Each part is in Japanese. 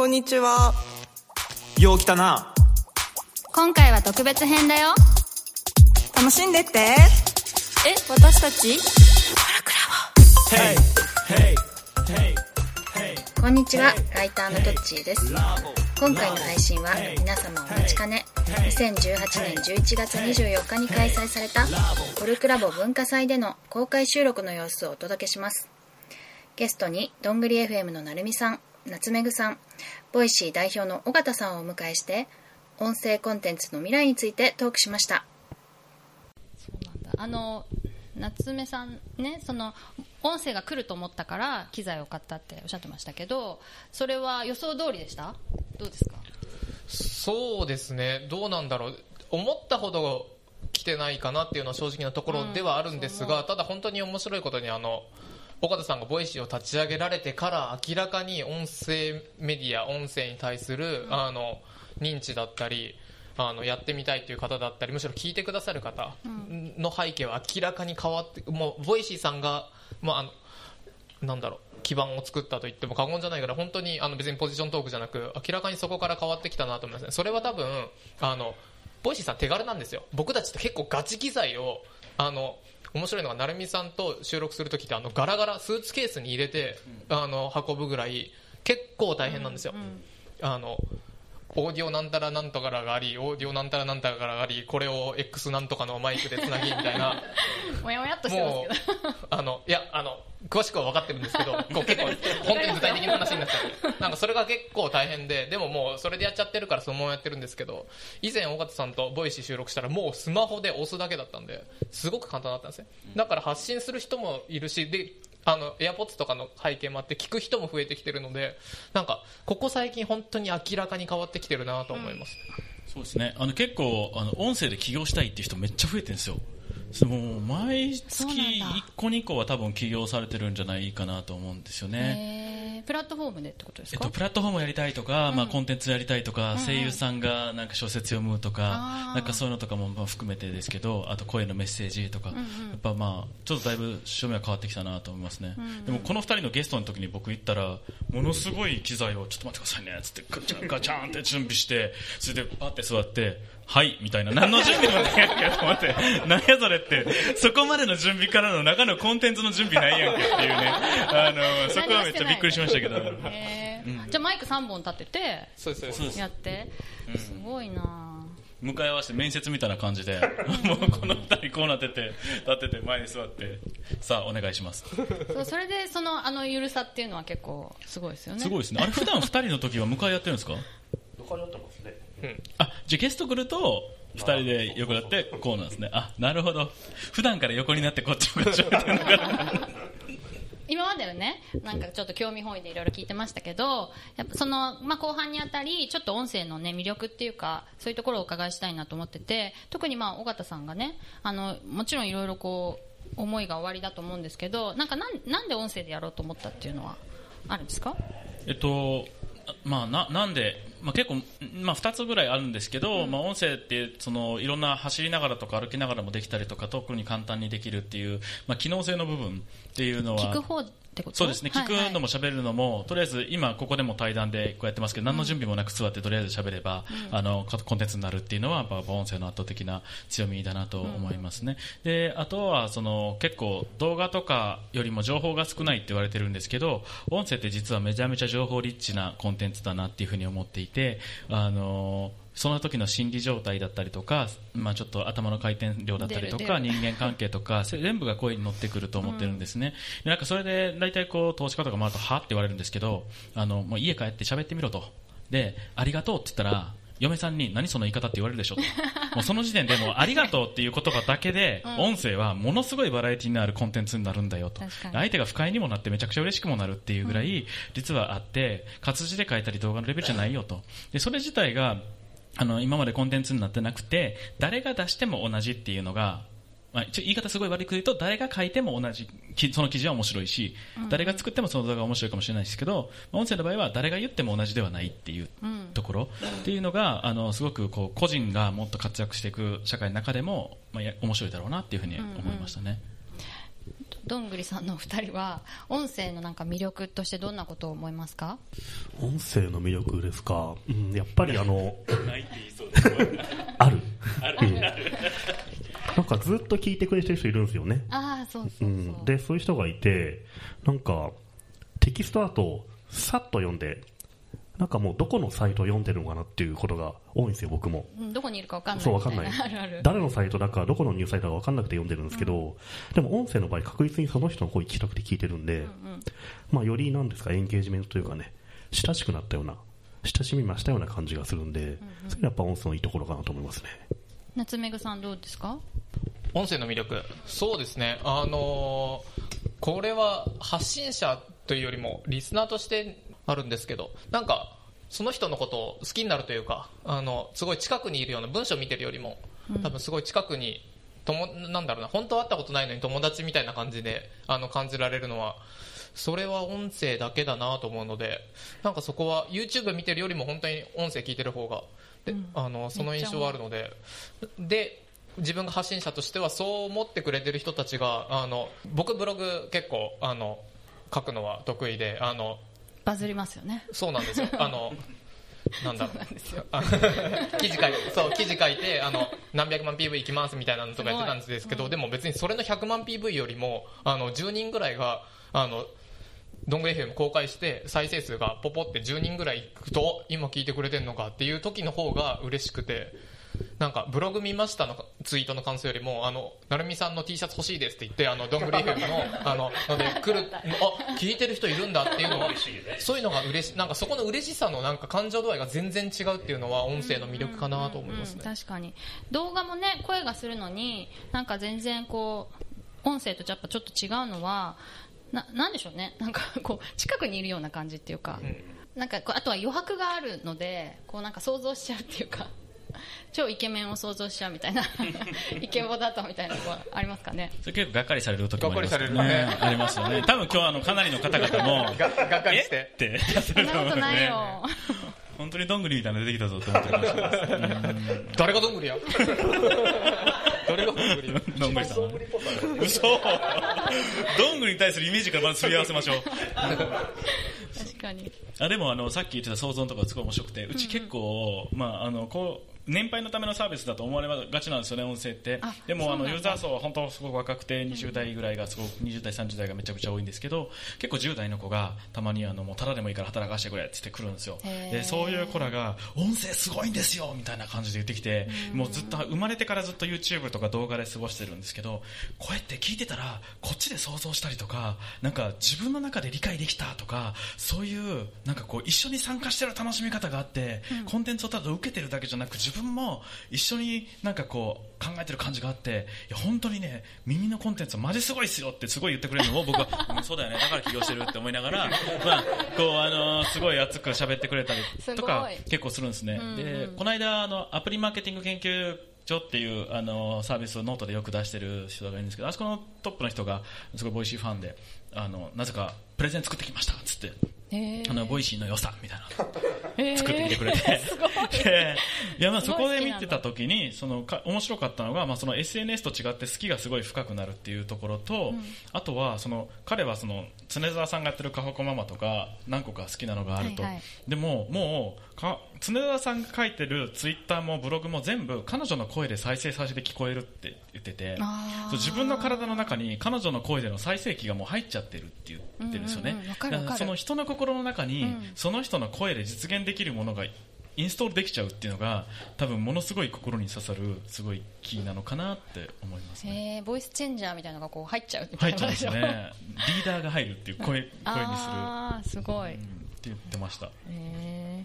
こんにちは。よう来たな。今回は特別編だよ楽しんでって。え私たちこんにちは、ライターのトッチーです。今回の配信は皆様お待ちかね、2018年11月24日に開催されたコルクラボ文化祭での公開収録の様子をお届けします。ゲストにどんぐり FM のなるみさん、なつめぐさん、 Voicy 代表の緒方さんをお迎えして、音声コンテンツの未来についてトークしました。あの夏目さんねその音声が来ると思ったから機材を買ったっておっしゃってましたけどそれは予想通りでした？どうですか？そうですね、どうなんだろう、思ったほど来てないかなっていうのは正直なところではあるんですが、ただ本当に面白いことにあの緒方さんが Voicy を立ち上げられてから明らかに音声メディア、音声に対する、あの認知だったり。あのやってみたいという方だったりむしろ聞いてくださる方の背景は明らかに変わってもう Voicy さんが、まあ、あのなんだろう基盤を作ったと言っても過言じゃないから本当にあの別にポジショントークじゃなく明らかにそこから変わってきたなと思いますね。それは多分あの Voicy さん手軽なんですよ。僕たちって結構ガチ機材をあの面白いのが成美さんと収録するときってあのガラガラスーツケースに入れて、あの運ぶぐらい結構大変なんですよ、あのオーディオなんたらなんとからがありオーディオなんたらなんたらがありこれを X なんとかのマイクでつなぎみたいな。もやもやっとしてますけど。あのいやあの詳しくは分かってるんですけど こう結構本当に具体的な話になっちゃう。なんかそれが結構大変ででももうそれでやっちゃってるからそのままやってるんですけど以前緒方さんと Voicy 収録したらもうスマホで押すだけだったんですごく簡単だったんですね。だから発信する人もいるしであの AirPods とかの背景もあって聞く人も増えてきてるのでなんかここ最近本当に明らかに変わってきてるなと思います、そうですね。あの結構あの音声で起業したいっていう人めっちゃ増えてるんですよ。そのもう毎月そうなんだ1個2個は多分起業されてるんじゃないかなと思うんですよね。えープラットフォームでってことですか、えっと、プラットフォームをやりたいとか、まあ、コンテンツやりたいとか、声優さんがなんか小説読むとかなんかそういうのとかもまあ含めてですけどあと声のメッセージとか、やっぱまあちょっとだいぶ照明は変わってきたなと思いますね、でもこの2人のゲストの時に僕行ったらものすごい機材をちょっと待ってくださいねっつってガチャンガチャンって準備してそれでパって座ってはいみたいな。何の準備もないやんけと思って。何やそれって。そこまでの準備からの中のコンテンツの準備ないやんけっていうね。あのそこはめっちゃびっくりしましたけど。えー。じゃあマイク3本立ててそうですそうです。やって。すごいな。向かい合わせて面接みたいな感じでもうこの二人こうなってて立ってて前に座って。さあお願いします。そうそれでそのあのゆるさっていうのは結構すごいですよね。すごいですね。あれ普段二人の時は向かい合ってるんですか？あじゃあゲスト来ると二人で横になってこうなんですね。あなるほど。普段から横になってこっち向かって喋ってるのか今まではね。なんかちょっと興味本位でいろいろ聞いてましたけどやっぱその、まあ、後半にあたりちょっと音声の、ね、魅力っていうかそういうところをお伺いしたいなと思ってて特にまあ尾形さんがねあのもちろんいろいろこう思いが終わりだと思うんですけどなんかなんなんで音声でやろうと思ったっていうのはあるんですか？えっとまあ、ななんで、まあ、結構、まあ、2つぐらいあるんですけど、まあ、音声ってそのいろんな走りながらとか歩きながらもできたりとか特に簡単にできるっていう、まあ、機能性の部分っていうのは。聞く方ってこと？そうですね、聞くはい。はいのも喋るのも、とりあえず今ここでも対談でこうやってますけど、何の準備もなく座ってとりあえず喋れば、あのココンテンツになるっていうのはやっぱ音声の圧倒的な強みだなと思いますね。で、あとはその結構動画とかよりも情報が少ないって言われてるんですけど、音声って実はめちゃめちゃ情報リッチなコンテンツだなっていうふうに思っていて、あのその時の心理状態だったりとか、まあ、ちょっと頭の回転量だったりとか人間関係とかせ全部が声に乗ってくると思ってるんですね、でなんかそれで大体こう投資家とか回るとはって言われるんですけどあのもう家帰って喋ってみろと。でありがとうって言ったら嫁さんに何その言い方って言われるでしょと。もうその時点でもうありがとうっていう言葉だけで、音声はものすごいバラエティのあるコンテンツになるんだよと。相手が不快に。もなってめちゃくちゃ嬉しくもなるっていうぐらい、実はあって活字で書いたり動画のレベルじゃないよとでそれ自体があの今までコンテンツになってなくて誰が出しても同じっていうのがまあ、言い方すごい悪く言うと誰が書いても同じきその記事は面白いし、誰が作ってもその動画が面白いかもしれないですけど、まあ音声の場合は誰が言っても同じではないっていうところ、っていうのがあのすごくこう個人がもっと活躍していく社会の中でも、まあ、や面白いだろうなっていうふうに思いましたね。どんぐりさんのお二人は音声のなんか魅力としてどんなことを思いますか？音声の魅力ですか、うん、やっぱりあの ないって言いそうですある。なんかずっと聞いてくれてる人いるんですよね、ああそうそうそう、うん、でそういう人がいてなんかテキストだとさっと読んでなんかもうどこのサイトを読んでるのかなっていうことが多いんですよ僕も。うんどこにいるか分かんないそうかんない。あるある。誰のサイトだかどこのニュースサイトか分かんなくて読んでるんですけど、でも音声の場合確実にその人の声聞きたくて聞いてるんで、まあ、よりなんですかエンゲージメントというかね親しくなったような親しみましたような感じがするんで、それやっぱ音声のいいところかなと思いますね。夏目ぐさんどうですか？音声の魅力。そうですね。あのーこれは発信者というよりもリスナーとしてあるんですけどなんかその人のことを好きになるというかあのすごい近くにいるような文章を見てるよりも多分すごい近くにともなんだろうな本当は会ったことないのに友達みたいな感じであの感じられるのはそれは音声だけだなと思うのでなんかそこは YouTube 見てるよりも本当に音声聞いてる方がで、あのその印象はあるのでで自分が発信者としてはそう思ってくれてる人たちがあの僕ブログ結構あの書くのは得意であのバズりますよね。そうなんですよ。あのなんだろう。あ記事書いてそう記事書いてあの何百万 PV いきますみたいなのとかやってたんですけど、でも別にそれの100万 PV よりもあの10人ぐらいがあのどんぐり FM 公開して再生数がポポって10人ぐらいいくと今聞いてくれてるのかっていう時の方が嬉しくてなんかブログ見ましたのツイートの感想よりもあの成美さんの T シャツ欲しいですって言ってあのどんぐり FM のあのので来るあ聞いてる人いるんだっていうのはそういうのが嬉しなんかそこの嬉しさのなんか感情度合いが全然違うっていうのは音声の魅力かなと思いますね。うん確かに。動画もね声がするのになんか全然こう音声とやっぱちょっと違うのはななんでしょうね。なんかこう近くにいるような感じっていうか、なんかこうあとは余白があるのでこうなんか想像しちゃうっていうか超イケメンを想像しちゃうみたいな イケボだとみたいなのはありますかね？それ結構がっかりされる時もありますよがっかりされるね。ありますよね。多分今日あのかなりの方々もががっかりしてえ？って。やってそんなことないよ。本当にどんぐりみたいなの出てきたぞと思ってました誰がどんぐりや？誰がどんぐりどんぐりさん。嘘。どんぐりに対するイメージからまずすり合わせましょう。確かに。あでもあのさっき言ってた想像のとかすごい面白くてうち結構、まあ、あのこう年配のためのサービスだと思われがちなんですよね音声って。あでもあのユーザー層は本当すごく若くて20代ぐらいがすごく20代30代がめちゃくちゃ多いんですけど結構10代の子がたまにあのもうただでもいいから働かしてくれって言ってくるんですよ。でそういう子らが音声すごいんですよみたいな感じで言ってきてもうずっと生まれてからずっと YouTube とか動画で過ごしてるんですけどこうやって聞いてたらこっちで想像したりとかなんか自分の中で理解できたとかそういうなんかこう一緒に参加してる楽しみ方があって、コンテンツをただ受けてるだけじゃなく自分も一緒になんかこう考えてる感じがあっていや本当にね耳のコンテンツマジすごいっすよってすごい言ってくれるのを僕は、うんそうだよね。だから起業してるって思いながら、まあ、こうあのすごい熱く喋ってくれたりとか結構するんですね、でこの間あのアプリマーケティング研究所っていうあのサービスをノートでよく出してる人がいるんですけどあそこのトップの人がすごい Voicy ファンであのなぜかプレゼン作ってきましたっつってへあの Voicy の良さみたいなえ作ってきてくれて、い。やまあそこで見てた時にそのか面白かったのが、まあ、その SNS と違って好きがすごい深くなるっていうところと、あとはその彼はその常沢さんがやってる「かほこママ」とか何個か好きなのがあると、はいはい。でももうか常沢さんが書いてるツイッターもブログも全部彼女の声で再生させて聞こえるって言ってて自分の体の中に彼女の声での再生機がもう入っちゃってるって言ってるんですよね、うんうんその人の心の中に、うん。その人の声で実現できるものがインストールできちゃうっていうのが多分ものすごい心に刺さるすごいキーなのかなって思いますね。へえボイスチェンジャーみたいなのがこう入っちゃうみた入っちゃうんですね。リーダーが入るっていう声 声にする。ああすごい、うんって言ってました。へえ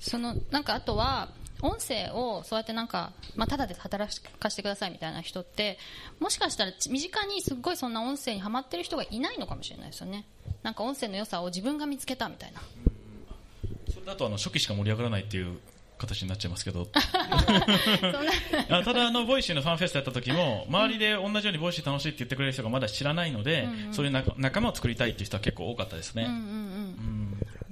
そのなんかあとは音声をそうやってなんか、まあ、ただで働かせてくださいみたいな人ってもしかしたら身近にすっごいそんな音声にはまってる人がいないのかもしれないですよね。なんか音声の良さを自分が見つけたみたいな。それだとあの初期しか盛り上がらないっていう形になっちゃいますけど。ただあの Voicy のファンフェストやった時も周りで同じように Voicy 楽しいって言ってくれる人がまだ知らないので、そういう仲仲間を作りたいっていう人は結構多かったですね、うんうんうん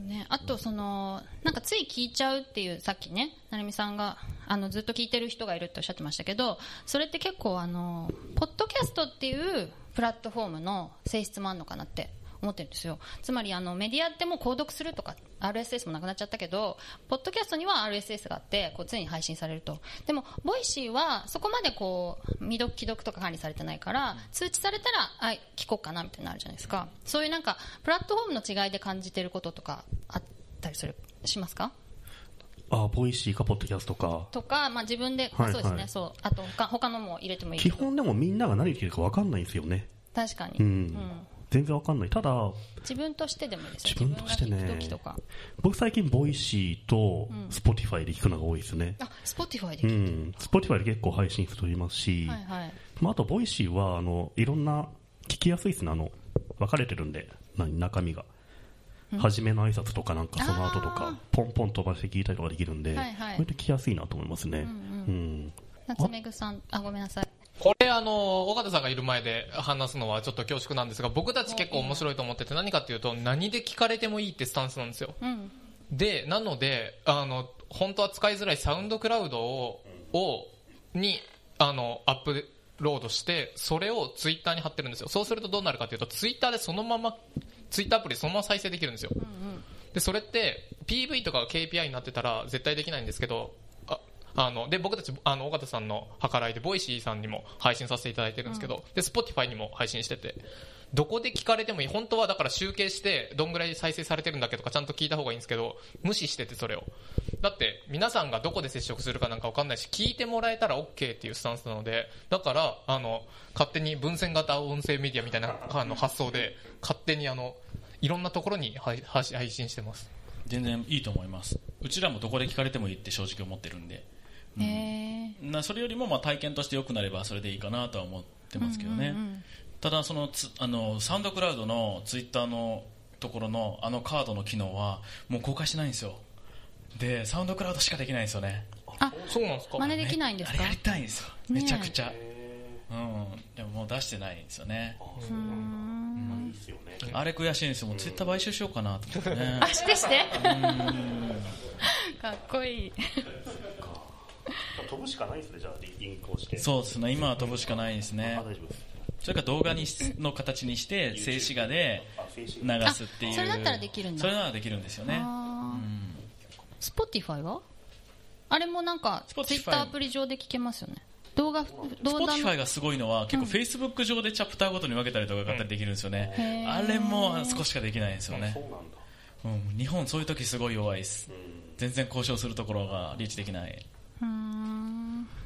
ね、あとそのなんかつい聞いちゃうっていうさっきね成美さんがあのずっと聞いてる人がいるっておっしゃってましたけどそれって結構あのポッドキャストっていうプラットフォームの性質もあるのかなって思ってるんですよ。つまりあのメディアってもう購読するとか RSS もなくなっちゃったけどポッドキャストには RSS があってこう常に配信されると。でも Voicy はそこまでこう未読既読とか管理されてないから通知されたらあ聞こうかなみたいになるじゃないですか。そういうなんかプラットフォームの違いで感じてることとかあったりするしますか？あ Voicy かポッドキャストか。とか、まあ、自分で、はいそうですね。はいそう。あと他他のも入れてもいい基本でもみんなが何言ってるか分かんないんですよね。確かに、うん、全然分かんない。ただ自分としてでもいいですよ。自分としてね。僕最近 Voicy と Spotify で聞くのが多いですね。あ Spotify でう聞く、ん。 Spotify で結構配信しておりますし、はいはい。まあ、あと Voicy はあのいろんな聞きやすいですね。あの分かれてるんで何中身が。初めの挨拶とかなんかその後とかポンポン飛ばして聞いたりとかできるんで、はいはい。割と聞きやすいなと思いますね、うん。夏目ぐさんあごめんなさいこれあの尾形さんがいる前で話すのはちょっと恐縮なんですが僕たち結構面白いと思ってて何かっていうと何で聞かれてもいいってスタンスなんですよ。うん。でなのであの本当は使いづらいサウンドクラウドををにあのアップロードしてそれをツイッターに貼ってるんですよ。そうするとどうなるかというとツイッターでそのままツイッターアプリそのまま再生できるんですよ、でそれって PV とかが KPI になってたら絶対できないんですけどああので僕たちあの緒方さんの計らいで Voicy さんにも配信させていただいてるんですけど、で Spotify にも配信しててどこで聞かれてもいい本当はだから集計してどんぐらい再生されてるんだっけとかちゃんと聞いた方がいいんですけど無視しててそれを。だって皆さんがどこで接触するかなんか分かんないし聞いてもらえたら OK っていうスタンスなのでだからあの勝手に分線型音声メディアみたいなあの発想で勝手にあのいろんなところに配信してます。全然いいと思います。うちらもどこで聞かれてもいいって正直思ってるんでへえなそれよりもまあ体験として良くなればそれでいいかなとは思ってますけどね、ただそのつあのサウンドクラウドのツイッターのところのあのカードの機能はもう公開してないんですよ。でサウンドクラウドしかできないんですよね。あそうなんですか？真似できないんですか？あれやりたいんですよ。めちゃくちゃ、うん。でももう出してないんですよね。いいですよね。あれ悔しいんですよ。もうツイッター買収しようかなと思ってね。あしてして。かっこいい飛ぶしかないですねじゃあリンクをして。そうですね。今は飛ぶしかないですね。あ大丈夫です。それから動画にしの形にして静止画で流すっていう。あそれだったらできるんだ。それならできるんですよね。Spotify は？あれもなんかツイ Spotify ッターアプリ上で聞けますよね。動画動画の。スポティファイがすごいのは結構フェイスブック上でチャプターごとに分けたりとか買ったりできるんですよね、あれも少ししかできないんですよね。そうなんだ。うん、日本そういう時すごい弱いです。全然交渉するところがリーチできない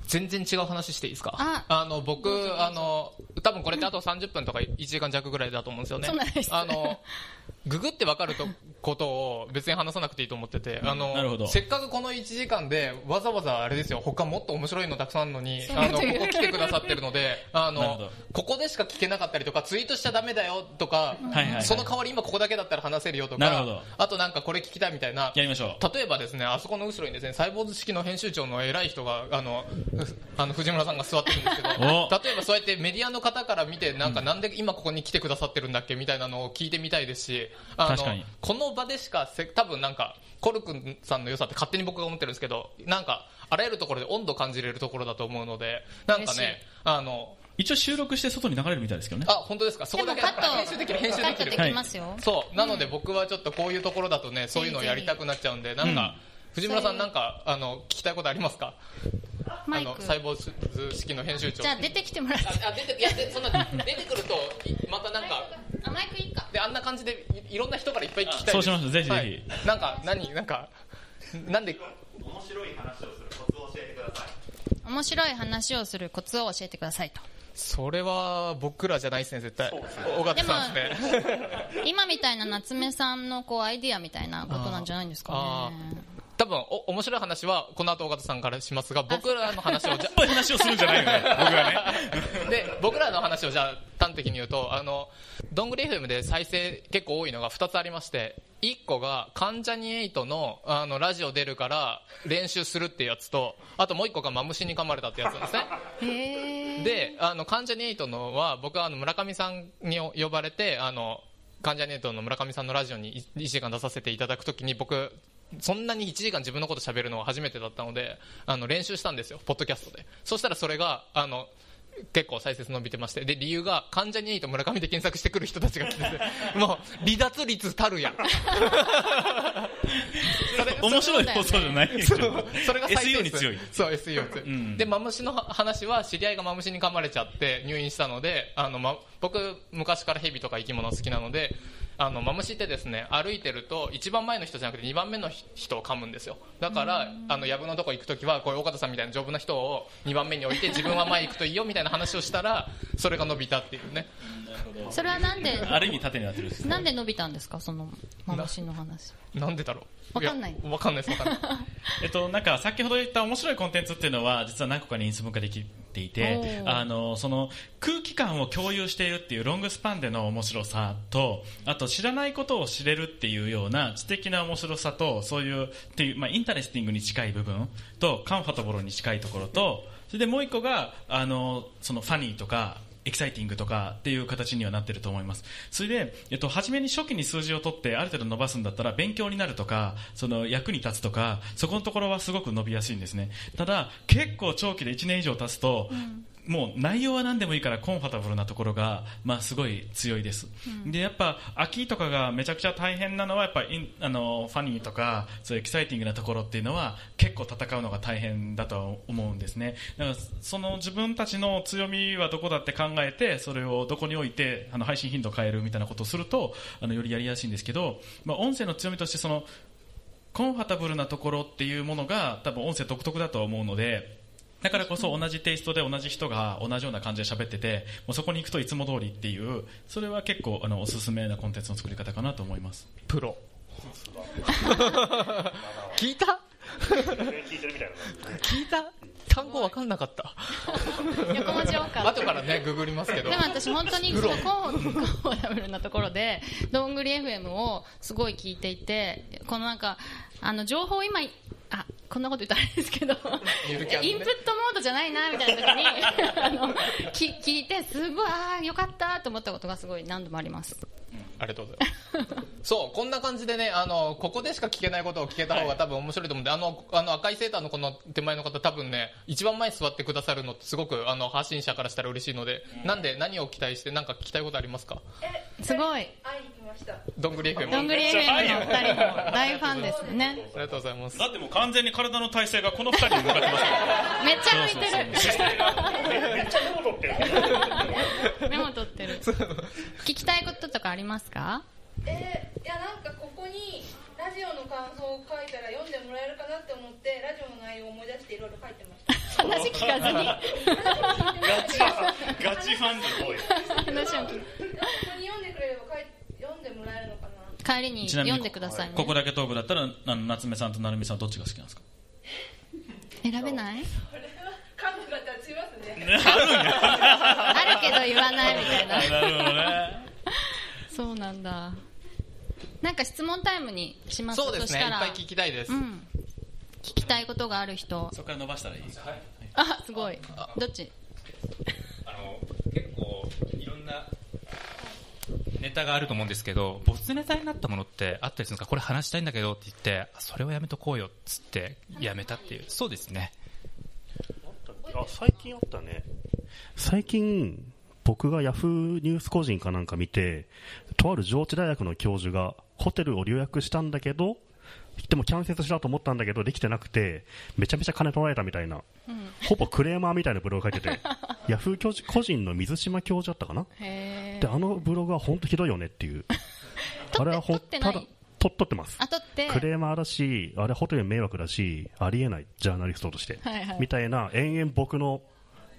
全然違う話していいですか？あの僕あの多分これってあと30分とか1時間弱ぐらいだと思うんですよね。あのググって分かるとことを別に話さなくていいと思ってて、あのせっかくこの1時間でわざわざあれですよ。他もっと面白いのたくさんあるのにあの ここ来てくださってるのであのここでしか聞けなかったりとかツイートしちゃダメだよとか、その代わり今ここだけだったら話せるよとかあとなんかこれ聞きたいみたいな。やりましょう。例えばですねあそこの後ろにですねサイボーズ式の編集長の偉い人があの あの藤村さんが座ってるんですけど例おえばそうやってメディアの方から見てなんかなんで今ここに来てくださってるんだっけみたいなのを聞いてみたいですしあの確かに。この場でしかせ多分なんかコルクさんの良さって勝手に僕が思ってるんですけどなんかあらゆるところで温度感じれるところだと思うのでなんかねあの一応収録して外に流れるみたいですけどね。あ本当ですか？そこだけでもカット編集できる編集できる。カットできますよ、そう。なので僕はちょっとこういうところだとねそういうのをやりたくなっちゃうんでなんか、藤村さんなんかあの聞きたいことありますか？あの細胞図式の編集長。じゃあ出てきてもらって。ああ出ていやでそんな出てくるといまたなんかあマイクいいか。であんな感じでいいろんな人からいっぱい聞きたいです。そうします。ぜひぜひ。はい。なんか何なんかなんで？面白い話をするコツを教えてください。と。それは僕らじゃないですね絶対。尾形さんですね今みたいな夏目さんのこうアイディアみたいなことなんじゃないんですかあね多分お面白い話はこの後尾形さんからしますが僕らの話をじゃこういう話をするんじゃないよね 僕がね。で僕らの話をじゃあ端的に言うとあのどんぐり FM で再生結構多いのが2つありまして1個が関ジャニ∞のあのラジオ出るから練習するっていうやつとあともう1個がマムシに噛まれたってやつなんですね。であの関ジャニ∞のは僕はあの村上さんに呼ばれてあの関ジャニの村上さんのラジオに1時間出させていただくときに僕そんなに1時間自分のこと喋るのは初めてだったのであの練習したんですよポッドキャストで。そしたらそれがあの結構再生伸びてましてで理由が関ジャニエイト村上で検索してくる人たちが来てて もう離脱率たるや 面白い放送じゃない。んです。よそれが SEO に強い。そう SEO に強い、ん。でマムシの話は知り合いがマムシに噛まれちゃって入院したのであの、ま、僕昔からヘビとか生き物好きなのであのマムシってですね歩いてると一番前の人じゃなくて2番目の人を噛むんですよ。だからあの藪のとこ行く時はこういう岡田さんみたいな丈夫な人を2番目に置いて自分は前行くといいよみたいな話をしたらそれが伸びたっていうね。それはなんである意味縦になってるんですねなんで伸びたんですか？そのマムシの話。なんでだろう？わかんない。やわかんないですわかんない。えっと、なんか先ほど言った面白いコンテンツっていうのは実は何個かに因数分解できていてあのその空気感を共有しているっていうロングスパンでの面白さとあと知らないことを知れるっていうような知的な面白さとそういうっていう、まあ、 interesting に近い部分とカンファタブルに近いところとそれでもう一個があのそのファニーとかエキサイティングとかっていう形にはなってると思います。それで、えっと、初めに初期に数字を取ってある程度伸ばすんだったら勉強になるとか、その役に立つとか、そこのところはすごく伸びやすいんですね。ただ、結構長期で1年以上経つと、もう内容は何でもいいからコンファタブルなところが、まあ、すごい強いです、でやっぱ秋とかがめちゃくちゃ大変なのはやっぱあの funny とかそういう exciting なところっていうのは結構戦うのが大変だとは思うんですね。だからその自分たちの強みはどこだって考えてそれをどこに置いてあの配信頻度を変えるみたいなことをするとあのよりやりやすいんですけど、まあ、音声の強みとしてその comfortable なところっていうものが多分音声独特だとは思うのでだからこそ同じテイストで同じ人が同じような感じで喋っててもうそこに行くといつも通りっていうそれは結構あのおすすめなコンテンツの作り方かなと思います。プロ。聞いた？聞いてるみた？いな聞いた単語わかんなかった。横文字多かった後からねググりますけど。でも私本当にそのコンコンフォータブルなところでどんぐり FM をすごい聞いていてこのなんかあの情報を今あこんなこと言ったらあれですけど。インプットモードじゃないなみたいな時に あのき聞いてすごいああよかったと思ったことがすごい何度もありますありがとうございます。そう、こんな感じでね、あの、ここでしか聞けないことを聞けた方が多分面白いと思うんで、あの、あの赤いセーターのこの手前の方多分ね、一番前に座ってくださるのってすごく、あの、発信者からしたら嬉しいので、なんで何を期待して、なんか聞きたいことありますか？すごい。会いに来ました。どんぐり FM。どんぐり FM のお二人の大ファンですね。ありがとうございます。だってもう完全に体の体勢がこの2人に向かってますめっちゃ向いてる。めっちゃメモ取ってる。メモ取ってる。聞きたいこととかありますか？えー、いやなんかここにラジオの感想を書いたら読んでもらえるかなって思ってラジオの内容を思い出していろいろ書いてました。話聞かずに。ガチファンで多い話を聞く。ここに読んでくれれば書い読んでもらえるのかな。帰りに読んでくださいね。ここだけトークだったらあの夏目さんと成美さんどっちが好きなんですか？選べない？これは感度が立ちますね。あるけど言わないみたいな。なるほどねそうなんだ。なんか質問タイムにします。そうですね、いしたら。っぱい聞きたいです。うん。聞きたいことがある人。そこから伸ばしたらいいあすごい。どっち？あの結構いろんなネタがあると思うんですけどボツネタになったものってあったりするんですか？これ話したいんだけどって言ってあそれをやめとこうよっつってやめたっていう。そうですね。あ最近あったね。最近僕がヤフーニュース個人かなんか見てとある上智大学の教授がホテルを予約したんだけどでもキャンセルしようと思ったんだけどできてなくてめちゃめちゃ金取られたみたいな、ほぼクレーマーみたいなブログ書いてて ヤフー教授個人の水島教授だったかな？へであのブログは本当ひどいよねっていう。あれはほただと撮ってます。クレーマーだし、あれホテル迷惑だし、ありえない、ジャーナリストとして。はいはい。みたいな、延々僕の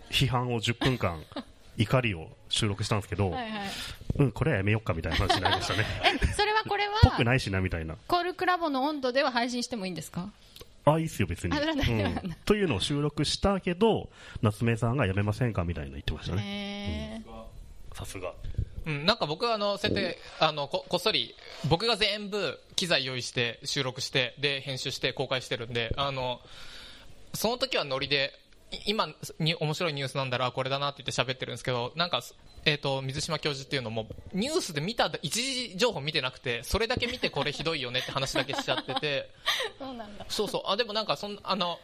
批判を10分間、怒りを収録したんですけど、はいはいうん、これはやめよっかみたいな話になりましたね。えそれはこれぽくはないしな、みたいな。コールクラボの温度では配信してもいいんですか？あ、いいっすよ、別に。うんというのを収録したけど、夏目さんがやめませんかみたいな言ってましたね。さすが。うん、なんか僕はあの、そうやって、あの、ここっそり、僕が全部機材用意して、収録して、で、編集して公開してるんで、あの、その時はノリで、い今に面白いニュースなんだらこれだなって言って喋ってるんですけど、なんか、えー、と水島教授っていうのもニュースで見た一時情報見てなくてそれだけ見てこれひどいよねって話だけしちゃってて。そうなんだ。そうそう。あでもなんかそんあの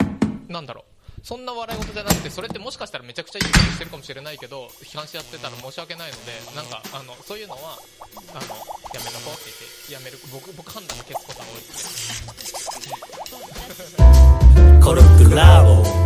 なんだろう。そんな笑い事じゃなくてそれってもしかしたらめちゃくちゃいいことしてるかもしれないけど批判しちゃってたら申し訳ないのでなんかあのそういうのはあのやめとこうって言ってやめる。僕僕判断の消すことが多いですコルクラボ